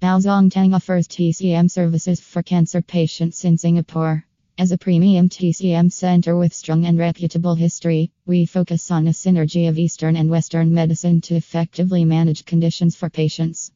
Bao Zhong Tang offers TCM services for cancer patients in Singapore. As a premium TCM center with strong and reputable history, we focus on a synergy of Eastern and Western medicine to effectively manage conditions for patients.